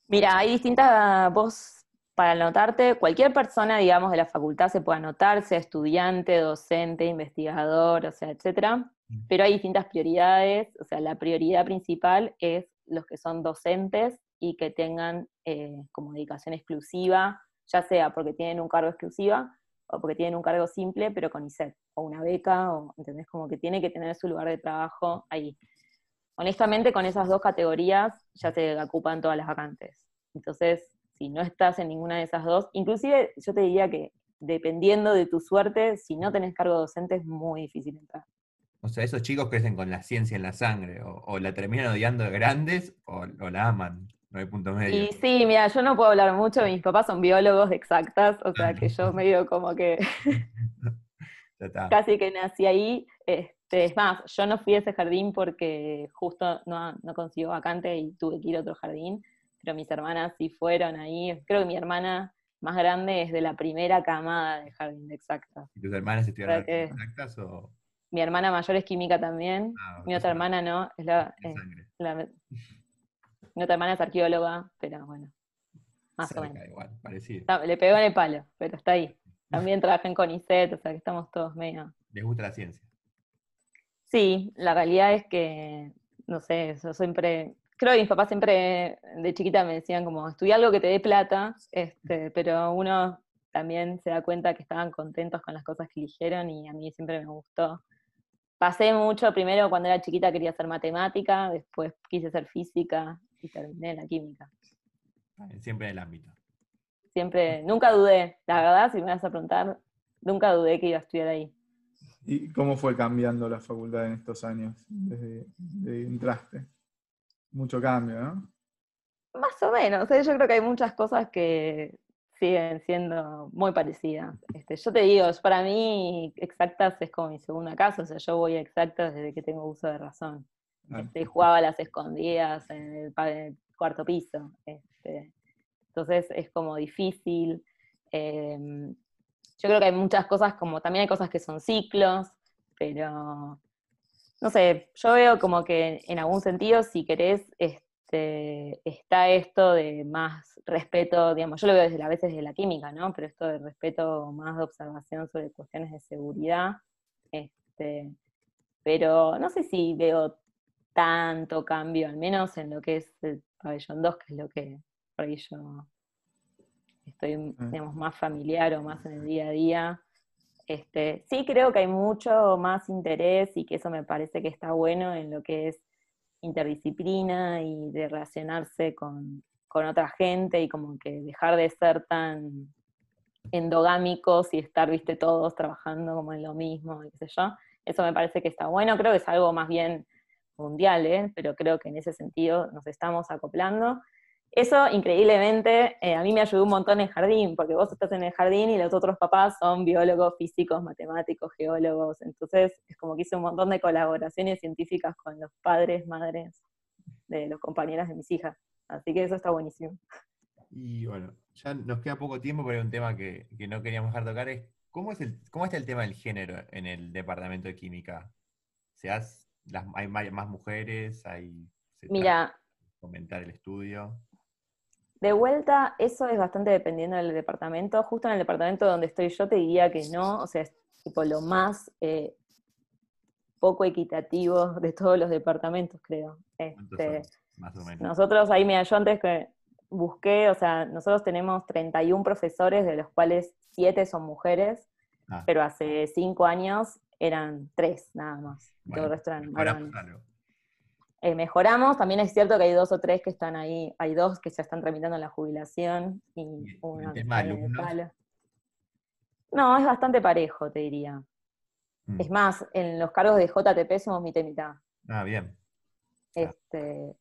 Mira, hay distintas, vos para anotarte, cualquier persona, digamos, de la facultad se puede anotar, sea estudiante, docente, investigador, o sea, etcétera, mm. pero hay distintas prioridades, o sea, la prioridad principal es los que son docentes y que tengan eh, como dedicación exclusiva, ya sea porque tienen un cargo exclusiva o porque tienen un cargo simple, pero con ISET, o una beca, o, ¿entendés? Como que tiene que tener su lugar de trabajo ahí. Honestamente, con esas dos categorías ya se ocupan todas las vacantes. Entonces, si no estás en ninguna de esas dos, inclusive yo te diría que dependiendo de tu suerte, si no tenés cargo docente es muy difícil entrar. O sea, esos chicos crecen con la ciencia en la sangre, o, la terminan odiando de grandes, o, o la aman. No hay punto medio. Y sí, mira, yo no puedo hablar mucho, mis papás son biólogos exactas, o sea que yo medio como que casi que nací ahí. Este, es más, yo no fui a ese jardín porque justo no, no consiguió vacante y tuve que ir a otro jardín, pero mis hermanas sí fueron ahí. Creo que mi hermana más grande es de la primera camada de jardín de exactas. ¿Y tus hermanas estudiaron exactas o...? Mi hermana mayor es química también, ah, mi otra hermana no, es la, mi otra hermana es arqueóloga, pero bueno, más o menos. Igual, parecido. le pegó en el palo, pero está ahí. También trabaja en CONICET, o sea que estamos todos medio. ¿Les gusta la ciencia? Sí, la realidad es que, no sé, yo siempre, creo que mis papás siempre de chiquita me decían como, estudia algo que te dé plata, este, pero uno también se da cuenta que estaban contentos con las cosas que eligieron y a mí siempre me gustó. Pasé mucho, primero cuando era chiquita quería hacer matemática, después quise hacer física, y terminé en la química. Siempre en el ámbito. Siempre, nunca dudé, la verdad, si me vas a preguntar, nunca dudé que iba a estudiar ahí. ¿Y cómo fue cambiando la facultad en estos años desde que entraste? Mucho cambio, ¿no? Más o menos, yo creo que hay muchas cosas que siguen siendo muy parecidas. Este, yo te digo, para mí exactas es como mi segunda casa, o sea, yo voy a exactas desde que tengo uso de razón. Este, jugaba a las escondidas en el, cuarto piso. Este, entonces es como difícil. Em, yo creo que hay muchas cosas, como también hay cosas que son ciclos, pero no sé, yo veo como que en algún sentido, si querés, este, está esto de más respeto, digamos, yo lo veo desde a veces de la química, ¿no? Pero esto de respeto más de observación sobre cuestiones de seguridad, este, pero no sé si veo tanto cambio, al menos en lo que es el pabellón 2, que es lo que por ahí yo estoy, mm. digamos, más familiar o más en el día a día. Este, sí creo que hay mucho más interés y que eso me parece que está bueno en lo que es interdisciplina y de relacionarse con, otra gente y como que dejar de ser tan endogámicos y estar, viste, todos trabajando como en lo mismo, qué sé yo. Eso me parece que está bueno, creo que es algo más bien mundial, ¿eh? pero creo que en ese sentido nos estamos acoplando. Eso, increíblemente, eh, a mí me ayudó un montón en jardín, porque vos estás en el jardín y los otros papás son biólogos, físicos, matemáticos, geólogos. Entonces, es como que hice un montón de colaboraciones científicas con los padres, madres de los compañeros de mis hijas. Así que eso está buenísimo. Y bueno, ya nos queda poco tiempo, pero hay un tema que, no queríamos dejar tocar, es ¿cómo, es el, ¿cómo está el tema del género en el departamento de química? ¿Se ¿Hay más mujeres? Hay, Mira, comentar el estudio. De vuelta, eso es bastante dependiendo del departamento. Justo en el departamento donde estoy yo te diría que no, o sea, es tipo lo más eh, poco equitativo de todos los departamentos, creo. Este, más o menos? Nosotros, ahí mira, yo antes que busqué, o sea, nosotros tenemos 31 profesores, de los cuales 7 son mujeres, ah. pero hace 5 años eran 3 nada más. todo el resto eran eh, mejoramos. También es cierto que hay dos o tres que están ahí, hay dos que ya están tramitando la jubilación y que No, es bastante parejo, te diría. Mm. Es más, en los cargos de JTP somos mitad y mitad. Ah, bien. Este,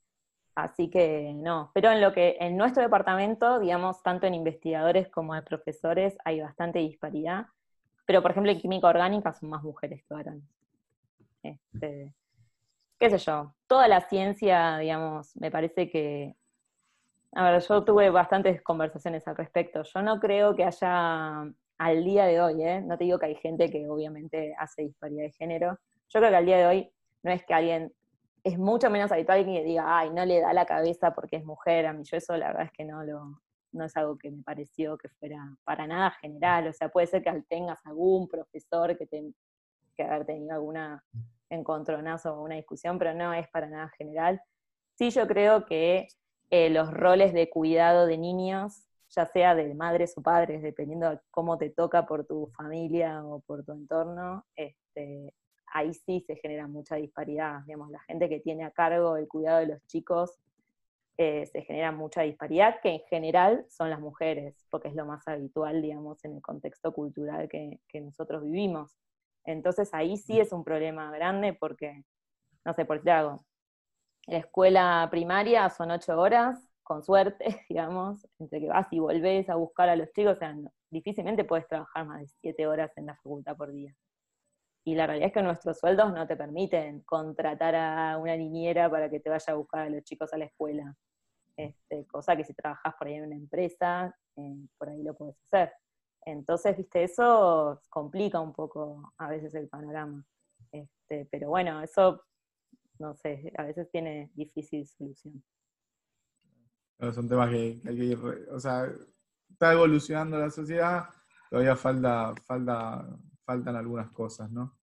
así que no. Pero en lo que, en nuestro departamento, digamos, tanto en investigadores como en profesores, hay bastante disparidad. Pero, por ejemplo, en química orgánica son más mujeres que varones. Este, qué sé yo, toda la ciencia, digamos, me parece que... A ver, yo tuve bastantes conversaciones al respecto. Yo no creo que haya, al día de hoy, ¿eh? no te digo que hay gente que obviamente hace disparidad de género. Yo creo que al día de hoy no es que alguien, es mucho menos habitual que diga, ay, no le da la cabeza porque es mujer. A mí yo eso la verdad es que no lo, no es algo que me pareció que fuera para nada general. O sea, puede ser que tengas algún profesor que, te, que haber tenido alguna encontronazo o una discusión, pero no es para nada general. Sí, yo creo que eh, los roles de cuidado de niños, ya sea de madres o padres, dependiendo de cómo te toca por tu familia o por tu entorno, este, ahí sí se genera mucha disparidad. Digamos, la gente que tiene a cargo el cuidado de los chicos eh, se genera mucha disparidad, que en general son las mujeres, porque es lo más habitual, digamos, en el contexto cultural que, que nosotros vivimos. Entonces ahí sí es un problema grande porque, no sé, por si hago, la escuela primaria son ocho horas, con suerte, digamos, entre que vas y volvés a buscar a los chicos, o sea, difícilmente puedes trabajar más de siete horas en la facultad por día. Y la realidad es que nuestros sueldos no te permiten contratar a una niñera para que te vaya a buscar a los chicos a la escuela. Este, cosa que si trabajas por ahí en una empresa, eh, por ahí lo puedes hacer. Entonces, viste, eso complica un poco a veces el panorama. Este, pero bueno, eso, no sé, a veces tiene difícil solución. son temas que, hay que ir, o sea, está evolucionando la sociedad, todavía falta, falta, faltan algunas cosas, ¿no?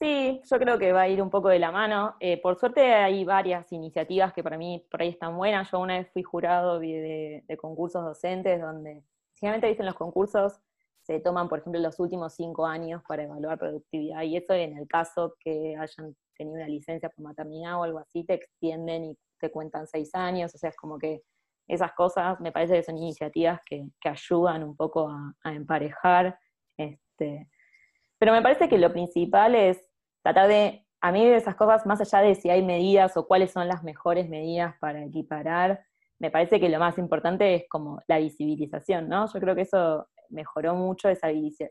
Sí, yo creo que va a ir un poco de la mano. Eh, por suerte hay varias iniciativas que para mí por ahí están buenas. Yo una vez fui jurado de, de concursos docentes donde generalmente dicen los concursos se toman, por ejemplo, los últimos cinco años para evaluar productividad, y eso en el caso que hayan tenido una licencia por maternidad o algo así, te extienden y te cuentan seis años, o sea, es como que esas cosas me parece que son iniciativas que, ayudan un poco a, emparejar. Este, pero me parece que lo principal es tratar de, a mí de esas cosas, más allá de si hay medidas o cuáles son las mejores medidas para equiparar, me parece que lo más importante es como la visibilización, ¿no? Yo creo que eso mejoró mucho esa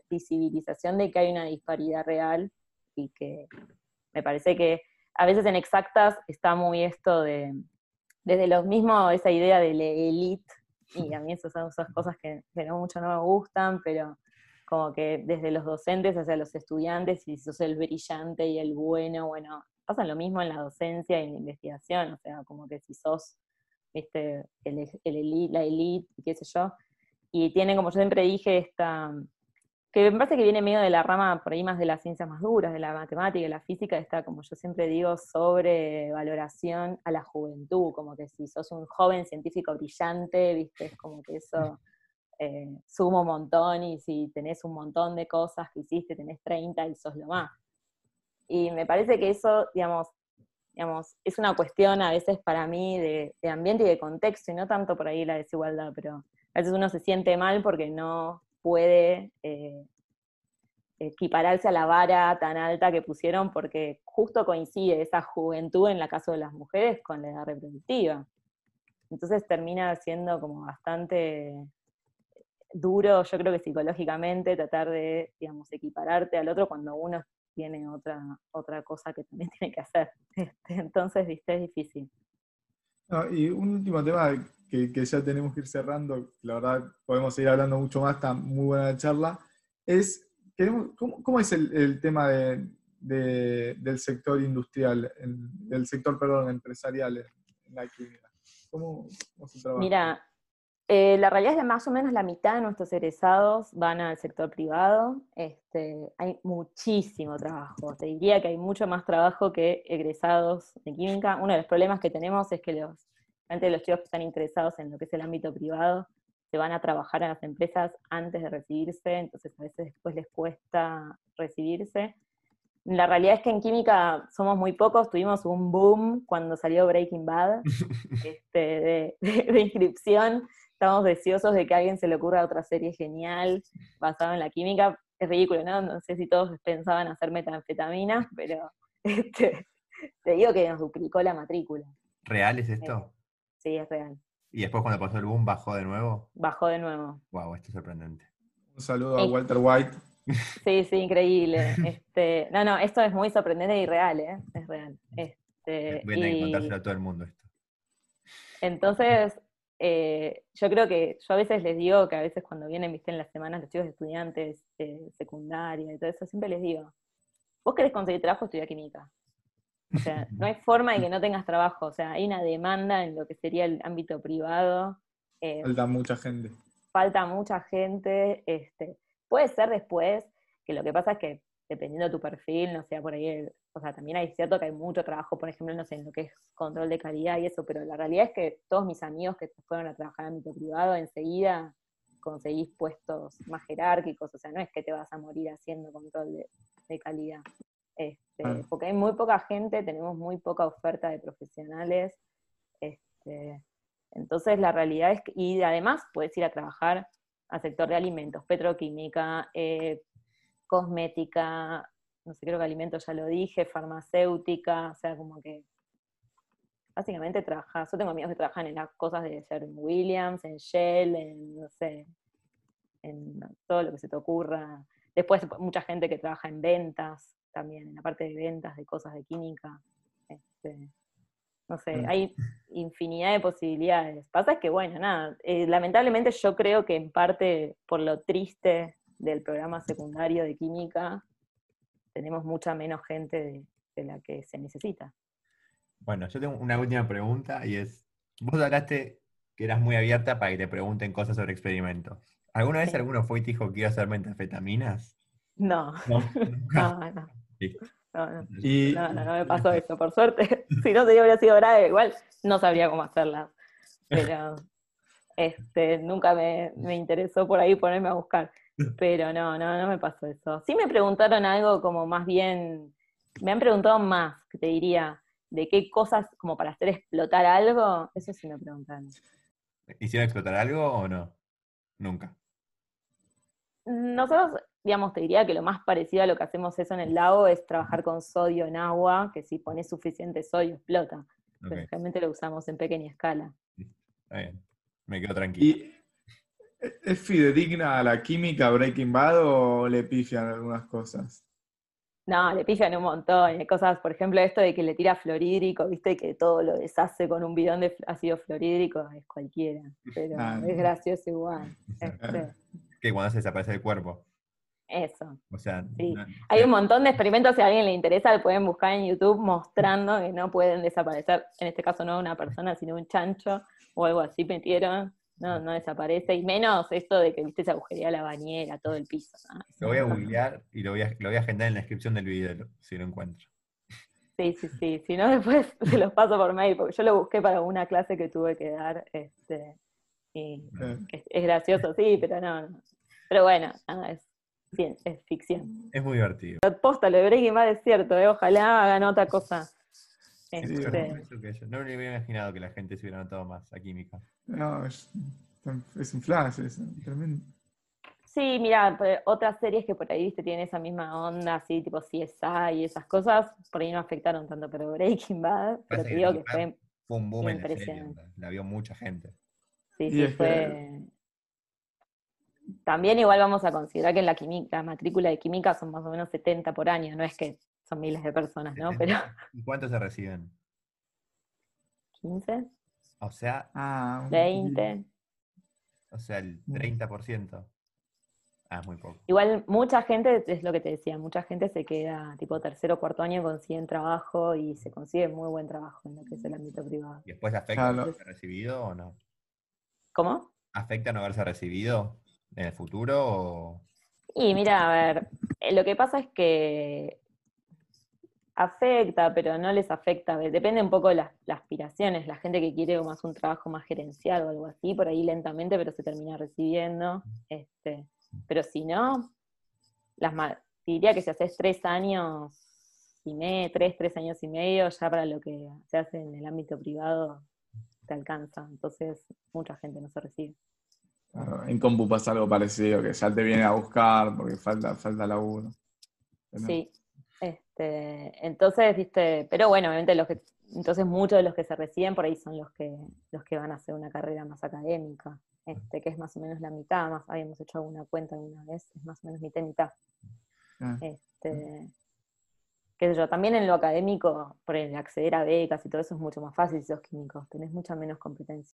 visibilización de que hay una disparidad real y que me parece que a veces en exactas está muy esto de, desde los mismos, esa idea de la elite, y a mí esas son esas cosas que, que no mucho no me gustan, pero como que desde los docentes hacia los estudiantes, si sos el brillante y el bueno, bueno, pasa lo mismo en la docencia y en la investigación, o sea, como que si sos, viste, el, el la elite, qué sé yo, y tienen, como yo siempre dije, esta, que me parece que viene medio de la rama por ahí más de las ciencias más duras, de la matemática y la física, está, como yo siempre digo, sobre valoración a la juventud, como que si sos un joven científico brillante, viste, es como que eso eh, sumo un montón y si tenés un montón de cosas que hiciste, tenés 30 y sos lo más. Y me parece que eso, digamos, digamos es una cuestión a veces para mí de, ambiente y de contexto, y no tanto por ahí la desigualdad, pero a veces uno se siente mal porque no puede eh, equipararse a la vara tan alta que pusieron porque justo coincide esa juventud en la caso de las mujeres con la edad reproductiva. Entonces termina siendo como bastante duro, yo creo que psicológicamente, tratar de, equipararte al otro cuando uno tiene otra, otra cosa que también tiene que hacer. Este, entonces, viste, es difícil. y un último tema que, ya tenemos que ir cerrando, la verdad podemos seguir hablando mucho más, está muy buena la charla, es, ¿cómo, es el, tema del sector industrial, del sector, perdón, empresarial en, la química? ¿Cómo, cómo se trabaja? Mira, eh, la realidad es que más o menos la mitad de nuestros egresados van al sector privado. Este, hay muchísimo trabajo. Te diría que hay mucho más trabajo que egresados de química. Uno de los problemas que tenemos es que los, antes los chicos que están interesados en lo que es el ámbito privado se van a trabajar en las empresas antes de recibirse, entonces a veces después les cuesta recibirse. La realidad es que en química somos muy pocos, tuvimos un boom cuando salió Breaking Bad este, de inscripción estamos deseosos de que a alguien se le ocurra otra serie genial basada en la química. Es ridículo, ¿no? No sé si todos pensaban hacer metanfetamina, pero este, te digo que nos duplicó la matrícula. ¿Real es esto? Sí, es real. ¿Y después cuando pasó el boom bajó de nuevo? Bajó de nuevo. Wow, esto es sorprendente. Un saludo a Walter White. Sí, sí, increíble. Este, no, no, esto es muy sorprendente y real, ¿eh? Es real. Este, Voy a tener que contárselo a todo el mundo esto. Entonces, eh, yo creo que yo a veces les digo que a veces cuando vienen, viste, en las semanas los chicos estudiantes de secundaria y todo eso, siempre les digo, vos querés conseguir trabajo, estudia química. O sea, no hay forma de que no tengas trabajo, o sea, hay una demanda en lo que sería el ámbito privado. Eh, falta mucha gente. Falta mucha gente, este, puede ser después, que lo que pasa es que dependiendo de tu perfil, no sea por ahí, o sea, también hay cierto que hay mucho trabajo, por ejemplo, no sé, en lo que es control de calidad y eso, pero la realidad es que todos mis amigos que fueron a trabajar en ámbito privado, enseguida conseguís puestos más jerárquicos, o sea, no es que te vas a morir haciendo control de, calidad. Este, porque hay muy poca gente, tenemos muy poca oferta de profesionales. Este, entonces la realidad es que, y además puedes ir a trabajar al sector de alimentos, petroquímica, eh, cosmética, no sé, creo que alimentos ya lo dije, farmacéutica, o sea, como que básicamente trabajas, yo tengo amigos que trabajan en las cosas de Sherwin Williams, en Shell, en, no sé, en todo lo que se te ocurra. Después mucha gente que trabaja en ventas también, en la parte de ventas de cosas de química. Este, no sé, hay infinidad de posibilidades. Pasa es que, bueno, nada, eh, lamentablemente yo creo que en parte por lo triste del programa secundario de química, tenemos mucha menos gente de, la que se necesita. Bueno, yo tengo una última pregunta y es, vos hablaste que eras muy abierta para que te pregunten cosas sobre experimentos. ¿Alguna vez alguno fue y te dijo que iba a hacer metafetaminas? No. No, no. no. No, no, no, me pasó eso, por suerte. si no, se hubiera sido grave, igual no sabría cómo hacerlas. Pero este, nunca me, me interesó por ahí ponerme a buscar. Pero no, no, no me pasó eso. Sí me preguntaron algo como más bien, me han preguntado más, que te diría, de qué cosas como para hacer explotar algo, eso sí me preguntaron. ¿Hicieron explotar algo o no? Nunca. Nosotros, digamos, te diría que lo más parecido a lo que hacemos eso en el lago es trabajar con sodio en agua, que si pones suficiente sodio explota. Pero realmente lo usamos en pequeña escala. Está bien, me quedo tranquilo. ¿Es fidedigna a la química Breaking Bad o le pifian algunas cosas? No, le pifian un montón. Hay cosas, por ejemplo, esto de que le tira fluorídrico, viste, que todo lo deshace con un bidón de ácido fluorídrico, es cualquiera. Pero Ah, es gracioso igual. Este, Que cuando se desaparece el cuerpo. eso. O sea, Sí. no- Hay un montón de experimentos, si a alguien le interesa, lo pueden buscar en YouTube mostrando que no pueden desaparecer, en este caso no una persona, sino un chancho o algo así metieron, no, no desaparece, y menos esto de que viste se agujería la bañera, todo el piso. ¿no? lo voy a googlear y lo voy a, lo voy a agendar en la descripción del video, si lo encuentro. Sí, sí, sí, si no después se los paso por mail, porque yo lo busqué para una clase que tuve que dar, este, y Eh, es, es gracioso, sí, pero no, no. Pero bueno, nada, es, es ficción. Es muy divertido. Posta, lo de Breaking Bad es cierto, eh, ojalá hagan otra cosa. Este, no me hubiera imaginado que la gente se hubiera notado más a química. No, es, es un flash, es tremendo. Sí, mira, pe- otras series que por ahí viste tienen esa misma onda, así tipo CSI y esas cosas, por ahí no afectaron tanto, pero Breaking Bad, pero te digo que fue, Fue un boom en la serie, la vio mucha gente. sí, sí, que- fue. También igual vamos a considerar que en la química, la matrícula de química son más o menos 70 por año, no es que son miles de personas, ¿no? Pero ¿Y cuántos se reciben? 15, O sea, Ah, un 20. o sea, el Mm. 30%. Ah, es muy poco. Igual mucha gente, es lo que te decía, mucha gente se queda tipo tercero o cuarto año, consiguen trabajo y se consigue muy buen trabajo en lo que es el ámbito privado. ¿Y después afecta Claro. no haberse recibido o no? ¿Cómo? ¿Afecta no haberse recibido en el futuro o...? Y mira, a ver, eh, lo que pasa es que afecta, pero no les afecta. Depende un poco de las, las aspiraciones. La gente que quiere más un trabajo más gerencial o algo así, por ahí lentamente, pero se termina recibiendo. Este, pero si no, las diría que si haces tres años y medio, tres, tres años y medio, ya para lo que se hace en el ámbito privado te alcanza. Entonces, mucha gente no se recibe. Claro, en compu pasa algo parecido, que ya te viene a buscar porque falta, falta laburo. Sí. Este, entonces, viste, pero bueno, obviamente los que, entonces muchos de los que se reciben por ahí son los que, los que van a hacer una carrera más académica, este, que es más o menos la mitad, más habíamos hecho alguna cuenta alguna vez, es más o menos mitad y mitad. Ah, Este, qué sé yo, también en lo académico, por el acceder a becas y todo eso es mucho más fácil si sos químico, tenés mucha menos competencia.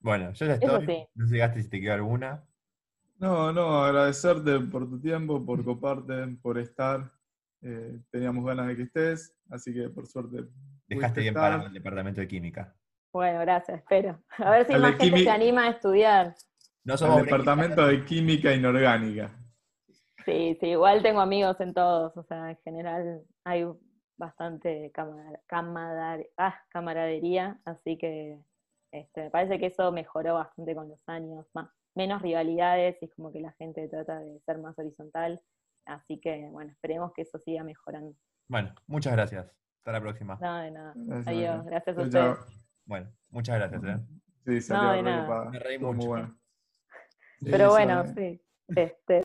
Bueno, yo ya estoy. sí. No sé llegaste si te quedó alguna. No, no, agradecerte por tu tiempo, por coparte, por estar. Eh, teníamos ganas de que estés, así que por suerte. Dejaste bien estar. parado el departamento de química. Bueno, gracias, espero. A ver si Al más gente quimi- se anima a estudiar. No somos departamento de química inorgánica. Sí, sí, igual tengo amigos en todos, o sea, en general hay bastante camar- camadar- ah, camaradería, así que este, me parece que eso mejoró bastante con los años, más, menos rivalidades y es como que la gente trata de ser más horizontal, así que bueno, esperemos que eso siga mejorando. Bueno, muchas gracias. Hasta la próxima. No, de nada. Gracias, Adiós, gracias a ustedes. Bueno, muchas gracias. ¿eh? Sí, salió No, de nada. Me reí Estuvo muy mucho. bueno. Sí, Pero bueno, sabe. sí. Este,